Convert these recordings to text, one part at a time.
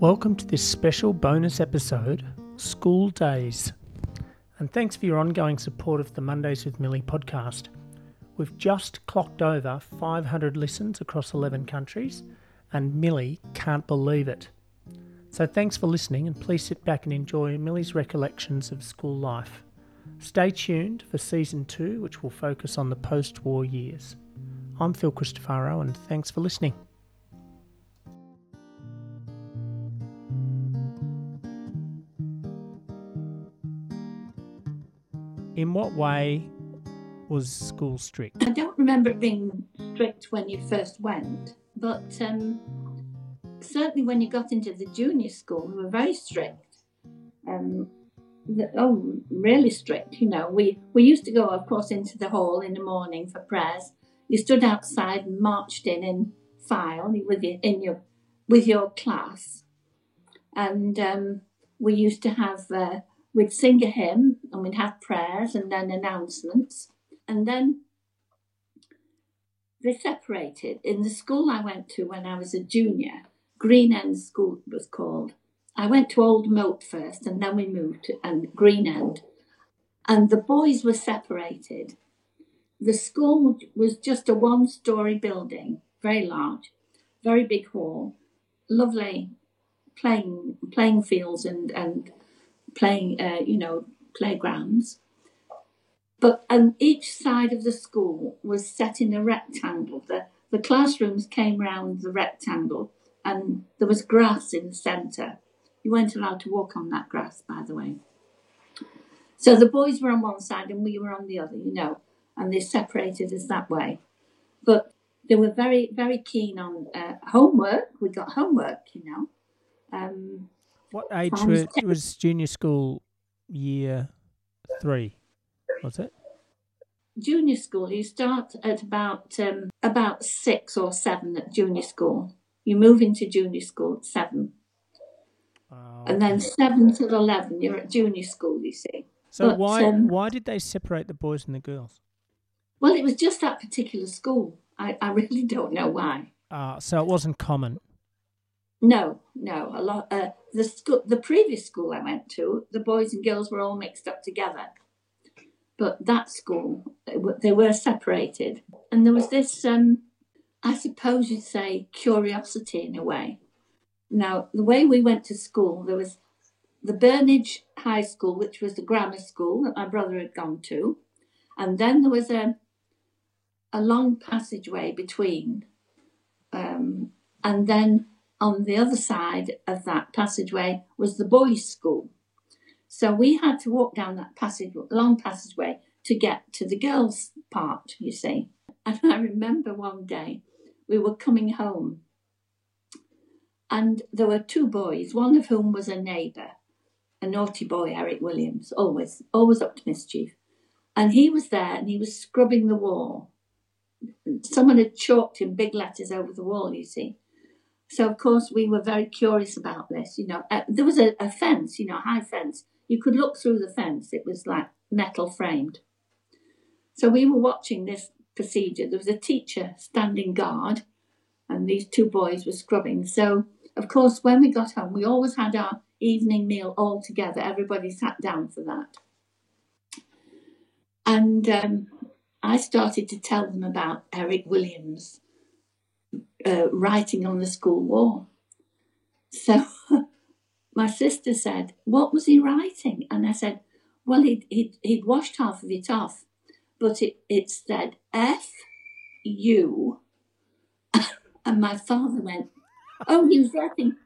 Welcome to this special bonus episode, School Days. And thanks for your ongoing support of the Mondays with Millie podcast. We've just clocked over 500 listens across 11 countries, and Millie can't believe it. So thanks for listening, and please sit back and enjoy Millie's recollections of school life. Stay tuned for season two, which will focus on the post war years. I'm Phil Cristofaro, and thanks for listening. In what way was school strict? I don't remember it being strict when you first went, but um, certainly when you got into the junior school, we were very strict. Um, the, oh, really strict. You know, we we used to go, of course, into the hall in the morning for prayers. You stood outside and marched in in file with your in your with your class, and um, we used to have. Uh, we'd sing a hymn and we'd have prayers and then announcements. And then they separated. In the school I went to when I was a junior, Green End School was called. I went to Old Moat first and then we moved to and Green End. And the boys were separated. The school was just a one story building, very large, very big hall, lovely playing playing fields and, and playing, uh, you know, playgrounds. But on each side of the school was set in a rectangle. The, the classrooms came round the rectangle and there was grass in the centre. You weren't allowed to walk on that grass, by the way. So the boys were on one side and we were on the other, you know, and they separated us that way. But they were very, very keen on uh, homework. We got homework, you know. Um, what age was, was junior school year three? Was it? Junior school, you start at about um, about six or seven at junior school. You move into junior school at seven. Oh, and then seven till eleven, you're at junior school. You see. So but, why um, why did they separate the boys and the girls? Well, it was just that particular school. I, I really don't know why. Uh, so it wasn't common. No, no. A lot. Uh, the school, the previous school I went to, the boys and girls were all mixed up together. But that school, they were separated, and there was this. Um, I suppose you'd say curiosity in a way. Now, the way we went to school, there was the Burnage High School, which was the grammar school that my brother had gone to, and then there was a a long passageway between, um, and then on the other side of that passageway was the boys' school. So we had to walk down that passage, long passageway to get to the girls' part, you see. And I remember one day we were coming home and there were two boys, one of whom was a neighbour, a naughty boy, Eric Williams, always, always up to mischief. And he was there and he was scrubbing the wall. Someone had chalked in big letters over the wall, you see. So, of course, we were very curious about this. You know, uh, there was a, a fence, you know, a high fence. You could look through the fence, it was like metal framed. So, we were watching this procedure. There was a teacher standing guard, and these two boys were scrubbing. So, of course, when we got home, we always had our evening meal all together. Everybody sat down for that. And um, I started to tell them about Eric Williams uh, writing on the school wall. So my sister said, What was he writing? And I said, Well, he'd, he'd, he'd washed half of it off, but it, it said F U. and my father went, Oh, he was writing,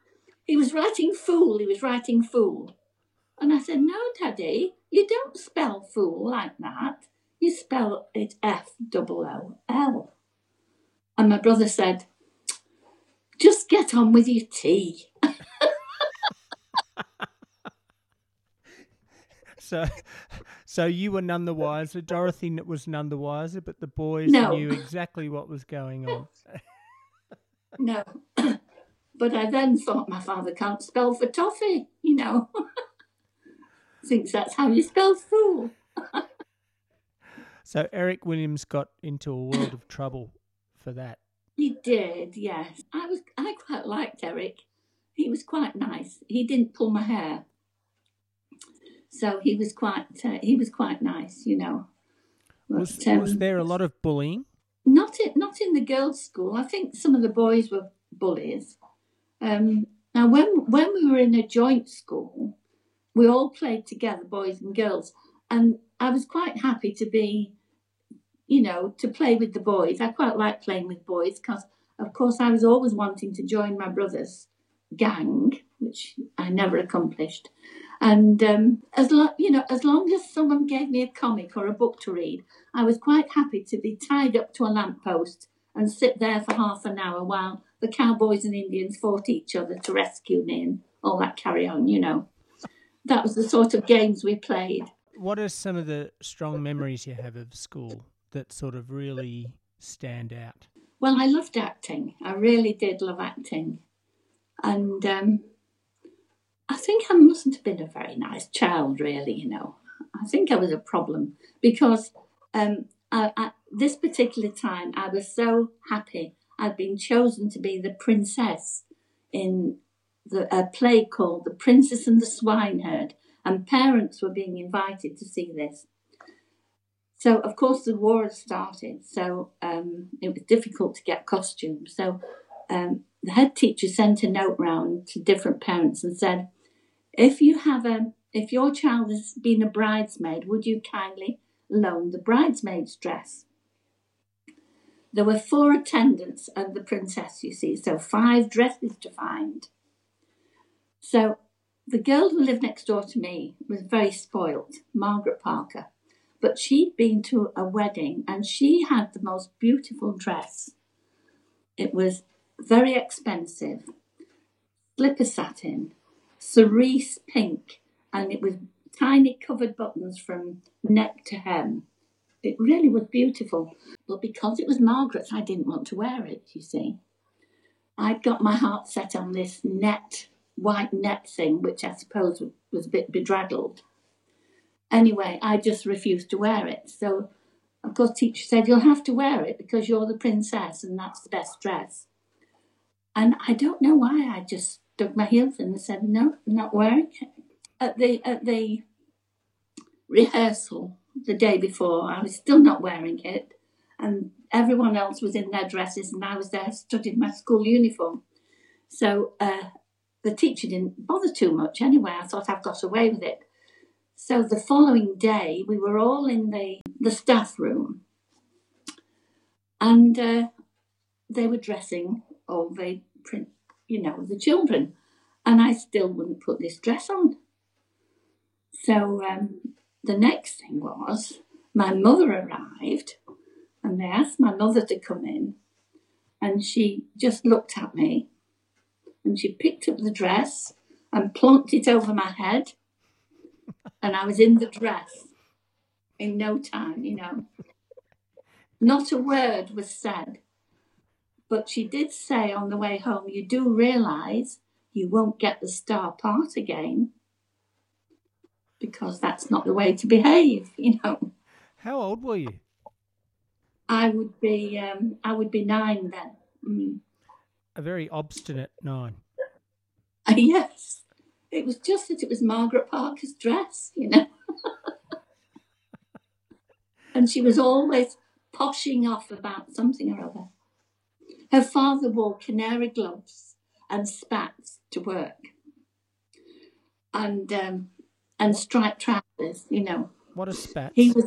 he was writing fool, he was writing fool. And I said, No, Daddy, you don't spell fool like that. You spell it F double. And my brother said, just get on with your tea. so, so you were none the wiser. Dorothy was none the wiser, but the boys no. knew exactly what was going on. no, but I then thought my father can't spell for toffee. You know, thinks that's how you spell fool. so Eric Williams got into a world of trouble for that. He did, yes. I was I quite liked Eric. he was quite nice. He didn't pull my hair, so he was quite uh, he was quite nice, you know. Was, But, um, was there a lot of bullying? not in, not in the girls' school. I think some of the boys were bullies. Um, now, when when we were in a joint school, we all played together, boys and girls, and I was quite happy to be, you know, to play with the boys. I quite like playing with boys because, of course, I was always wanting to join my brother's gang, which I never accomplished. And um, as lo- you know, as long as someone gave me a comic or a book to read, I was quite happy to be tied up to a lamppost and sit there for half an hour while the cowboys and Indians fought each other to rescue me and all that carry on, you know. That was the sort of games we played. What are some of the strong memories you have of school that sort of really stand out? Well, I loved acting. I really did love acting. And um, I think I mustn't have been a very nice child, really, you know. I think I was a problem because um, I, at this particular time I was so happy I'd been chosen to be the princess in the, a play called The Princess and the Swineherd, and parents were being invited to see this. So, of course, the war had started, so um, it was difficult to get costumes. So, um, the head teacher sent a note round to different parents and said, "If you have a, if your child has been a bridesmaid, would you kindly loan the bridesmaid's dress?" There were four attendants and the princess, you see, so five dresses to find. So, the girl who lived next door to me was very spoilt, Margaret Parker but she'd been to a wedding and she had the most beautiful dress. It was very expensive, slipper satin, cerise pink, and it was tiny covered buttons from neck to hem. It really was beautiful, but because it was Margaret's, I didn't want to wear it, you see. I'd got my heart set on this net, white net thing, which I suppose was a bit bedraggled. Anyway, I just refused to wear it. So, of course, teacher said, You'll have to wear it because you're the princess and that's the best dress. And I don't know why I just dug my heels in and said, No, I'm not wearing it. At the, at the rehearsal the day before, I was still not wearing it. And everyone else was in their dresses, and I was there stood in my school uniform. So uh, the teacher didn't bother too much anyway. I thought I've got away with it. So the following day, we were all in the, the staff room and uh, they were dressing all the, you know, the children. And I still wouldn't put this dress on. So um, the next thing was my mother arrived and they asked my mother to come in. And she just looked at me and she picked up the dress and plonked it over my head and I was in the dress in no time, you know. Not a word was said, but she did say on the way home, You do realise you won't get the star part again because that's not the way to behave, you know. How old were you? I would be, um, I would be nine then. Mm. A very obstinate nine. yes, it was just that it was Margaret Parker's dress, you know. and she was always poshing off about something or other. Her father wore canary gloves and spats to work, and um, and striped trousers. You know, What a spat. he was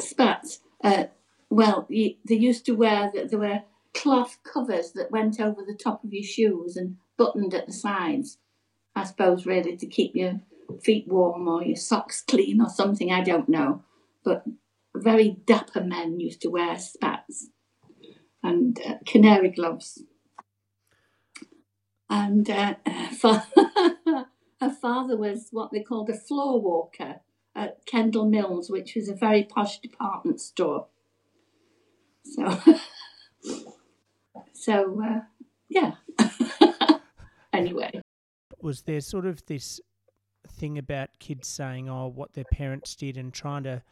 spats. Uh, well, they used to wear that. There were cloth covers that went over the top of your shoes and buttoned at the sides. I suppose really to keep your feet warm or your socks clean or something. I don't know, but very dapper men used to wear spats and uh, canary gloves. And uh, her father was what they called a floor walker at Kendal Milne, which was a very posh department store. So, so uh, yeah. anyway, Was there sort of this thing about kids saying, "Oh, what their parents did," and trying to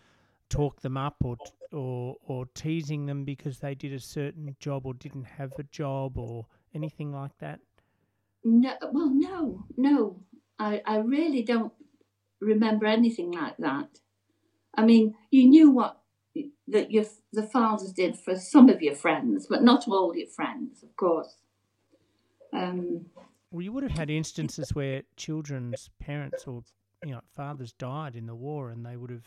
talk them up, or or or teasing them because they did a certain job or didn't have a job, or anything like that? No, well, no, no. I, I really don't remember anything like that. I mean, you knew what that your the fathers did for some of your friends, but not all your friends, of course. Um, well, you would have had instances where children's parents or you know fathers died in the war, and they would have.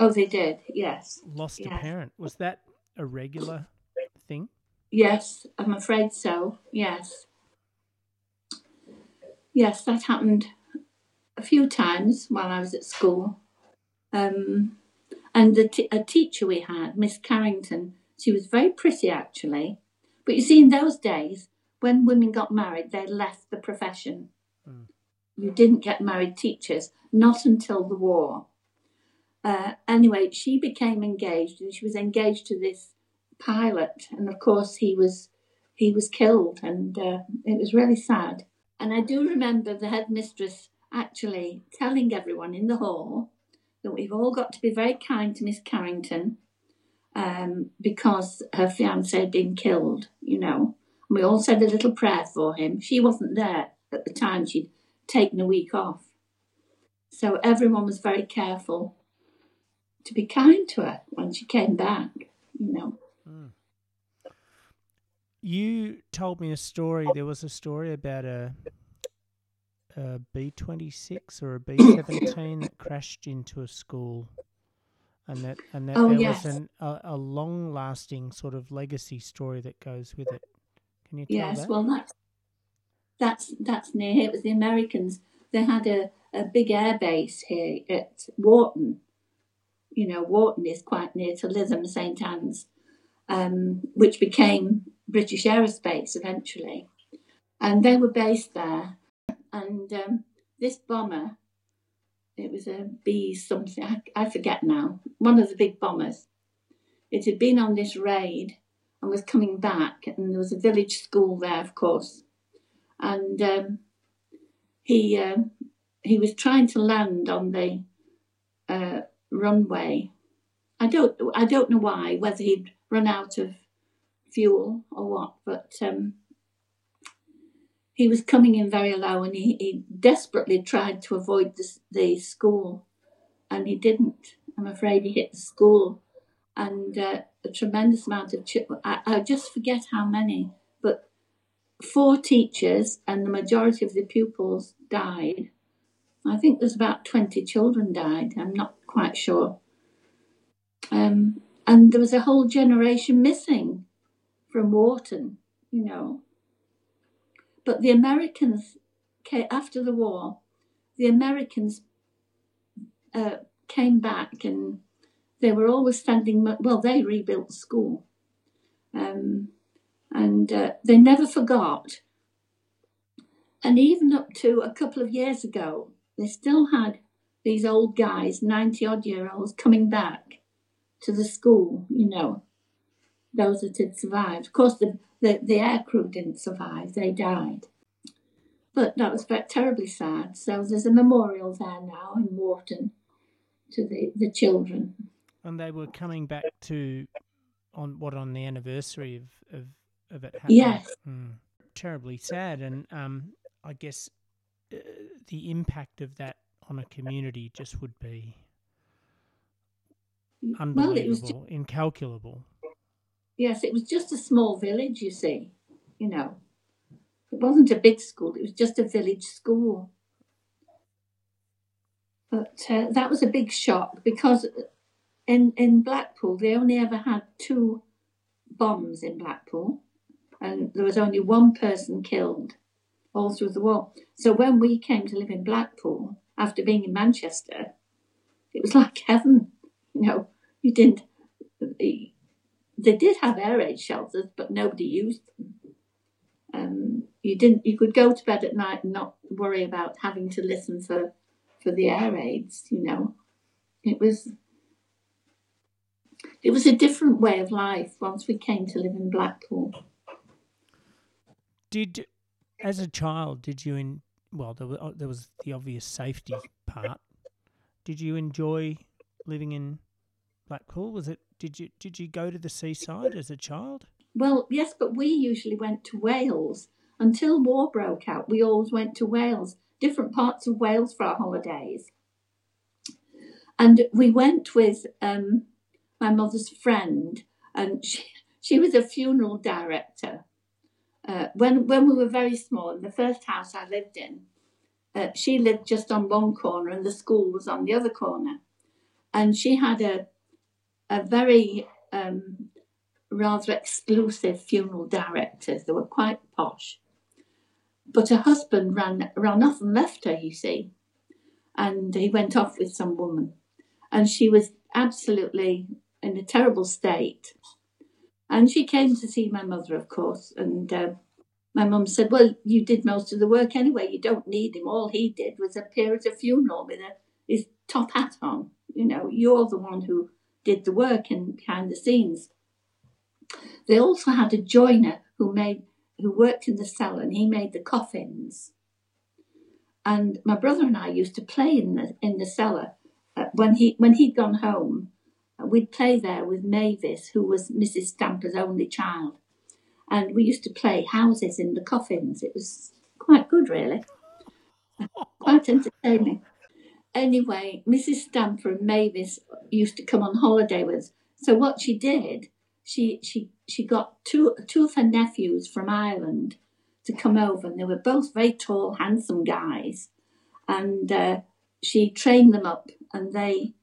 Oh, they did. Yes. Lost yes. a parent. Was that a regular thing? Yes, I'm afraid so. Yes. Yes, that happened a few times while I was at school. Um, and the t- a teacher we had, Miss Carrington, she was very pretty actually. But you see, in those days, when women got married, they left the profession. Mm. You didn't get married teachers, not until the war. Uh, anyway, she became engaged, and she was engaged to this pilot, and of course he was he was killed, and uh, it was really sad. And I do remember the headmistress actually telling everyone in the hall that we've all got to be very kind to Miss Carrington um, because her fiance had been killed, you know. We all said a little prayer for him. She wasn't there at the time, she'd taken a week off. So everyone was very careful to be kind to her when she came back, you know. Mm. You told me a story. There was a story about a a B twenty six or a B seventeen that crashed into a school, and that and that oh, there yes. was an, a, a long lasting sort of legacy story that goes with it. Can you yes, that? well that's that's that's near here. It was the Americans. They had a, a big air base here at Warton. You know, Warton is quite near to Lytham, St Anne's, um, which became British Aerospace eventually. And they were based there and um, this bomber, it was a B something, I, I forget now, one of the big bombers. It had been on this raid and was coming back, and there was a village school there, of course. And um, he uh, he was trying to land on the uh, runway. I don't I don't know why, whether he'd run out of fuel or what, but um, he was coming in very low and he, he desperately tried to avoid the, the school and he didn't. I'm afraid he hit the school and uh, a tremendous amount of children. I, I just forget how many, but four teachers and the majority of the pupils died. I think there's about 20 children died. I'm not quite sure. Um, and there was a whole generation missing from Warton, you know. But the Americans, came, after the war, the Americans uh, came back and they were always standing, well, they rebuilt the school. Um, and uh, they never forgot. And even up to a couple of years ago, they still had these old guys, 90 odd year olds, coming back to the school, you know, those that had survived. Of course, the, the, the air crew didn't survive, they died. But that was terribly sad. So there's a memorial there now in Warton to the, the children. And they were coming back to on what on the anniversary of, of, of it happening. Yes. Mm. Terribly sad. And um, I guess uh, the impact of that on a community just would be unbelievable, well, it was just, incalculable. Yes, it was just a small village, you see, you know. It wasn't a big school, it was just a village school. But uh, that was a big shock because in, in Blackpool, they only ever had two bombs in Blackpool, and there was only one person killed all through the war. So when we came to live in Blackpool, after being in Manchester, it was like heaven. You know, you didn't. They did have air raid shelters, but nobody used them. Um, you didn't you could go to bed at night and not worry about having to listen for for the air raids you know it was it was a different way of life once we came to live in blackpool. Did as a child did you in well there was, there was the obvious safety part. Did you enjoy living in blackpool? Was it did you did you go to the seaside as a child? Well yes but we usually went to wales. Until war broke out, we always went to Wales, different parts of Wales for our holidays. And we went with um, my mother's friend, and she, she was a funeral director. Uh, when when we were very small, in the first house I lived in, uh, she lived just on one corner, and the school was on the other corner, and she had a a very um, rather exclusive funeral directors. They were quite posh, but her husband ran ran off and left her. You see, and he went off with some woman, and she was absolutely in a terrible state. And she came to see my mother, of course, and uh, my mum said, "Well, you did most of the work anyway. You don't need him. All he did was appear at a funeral with a, his top hat on. You know, you're the one who did the work and behind the scenes." They also had a joiner who made who worked in the cellar, and he made the coffins. And my brother and I used to play in the in the cellar uh, when he when he'd gone home we'd play there with Mavis, who was Mrs. Stamper's only child. And we used to play houses in the coffins. It was quite good, really. quite entertaining. Anyway, Mrs. Stamper and Mavis used to come on holiday with us. So what she did, she she she got two two of her nephews from Ireland to come over, and they were both very tall, handsome guys. And uh, she trained them up, and they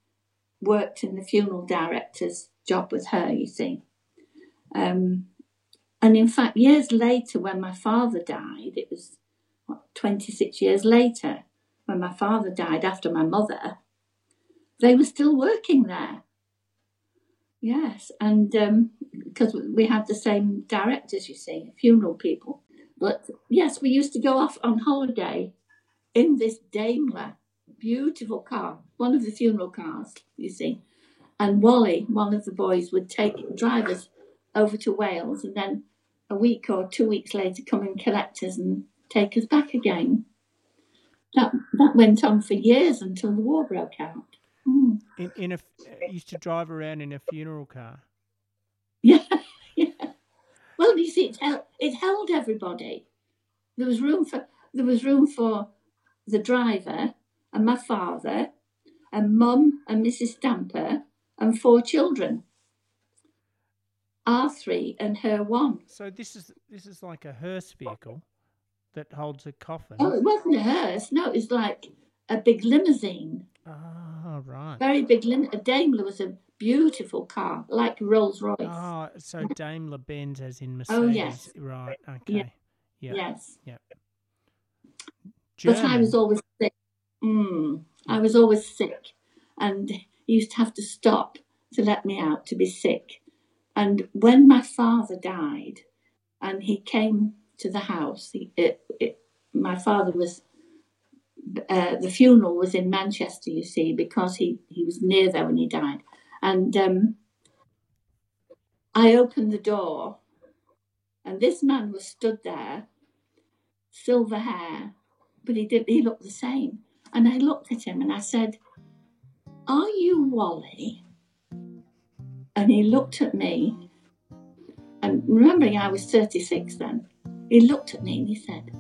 worked in the funeral director's job with her, you see. Um, and in fact, years later, when my father died, it was what, 26 years later, when my father died after my mother, they were still working there. Yes, and because um, we had the same directors, you see, funeral people. But yes, we used to go off on holiday in this Daimler beautiful car, one of the funeral cars, you see. And Wally, one of the boys, would take drive us over to Wales and then a week or two weeks later come and collect us and take us back again. That that went on for years until the war broke out. Mm. In in a used to drive around in a funeral car. Yeah, yeah. Well, you see, it held, it held everybody. There was room for there was room for the driver and my father, and mum and Mrs. Stamper, and four children. Our three and her one. So this is this is like a hearse vehicle that holds a coffin. Oh, it wasn't a hearse. No, it was like a big limousine. Ah, right. Very big lim. A Daimler was a beautiful car, like Rolls Royce. Oh, so Daimler Benz, as in Mercedes. Oh yes. Right. Okay. Yeah. yeah. Yes. Yeah. But I was always sick Mm, I was always sick, and he used to have to stop to let me out to be sick. And when my father died, and he came to the house, he, it, it, my father was. Uh, the funeral was in Manchester, you see, because he, he was near there when he died. And um, I opened the door, and this man was stood there, silver hair, but he didn't. he looked the same. And I looked at him and I said, Are you Wally? And he looked at me. And remembering I was 36 then, he looked at me and he said,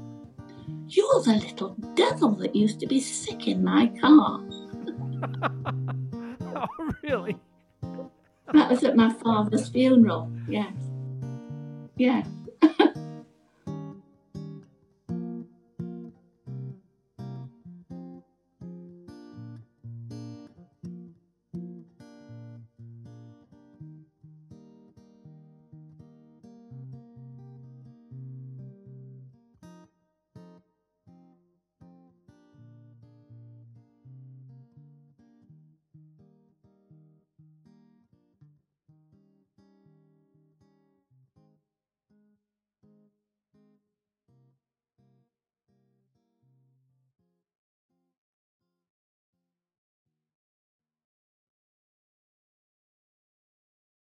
You're the little devil that used to be sick in my car. oh, really? That was at my father's funeral, yes. Yeah.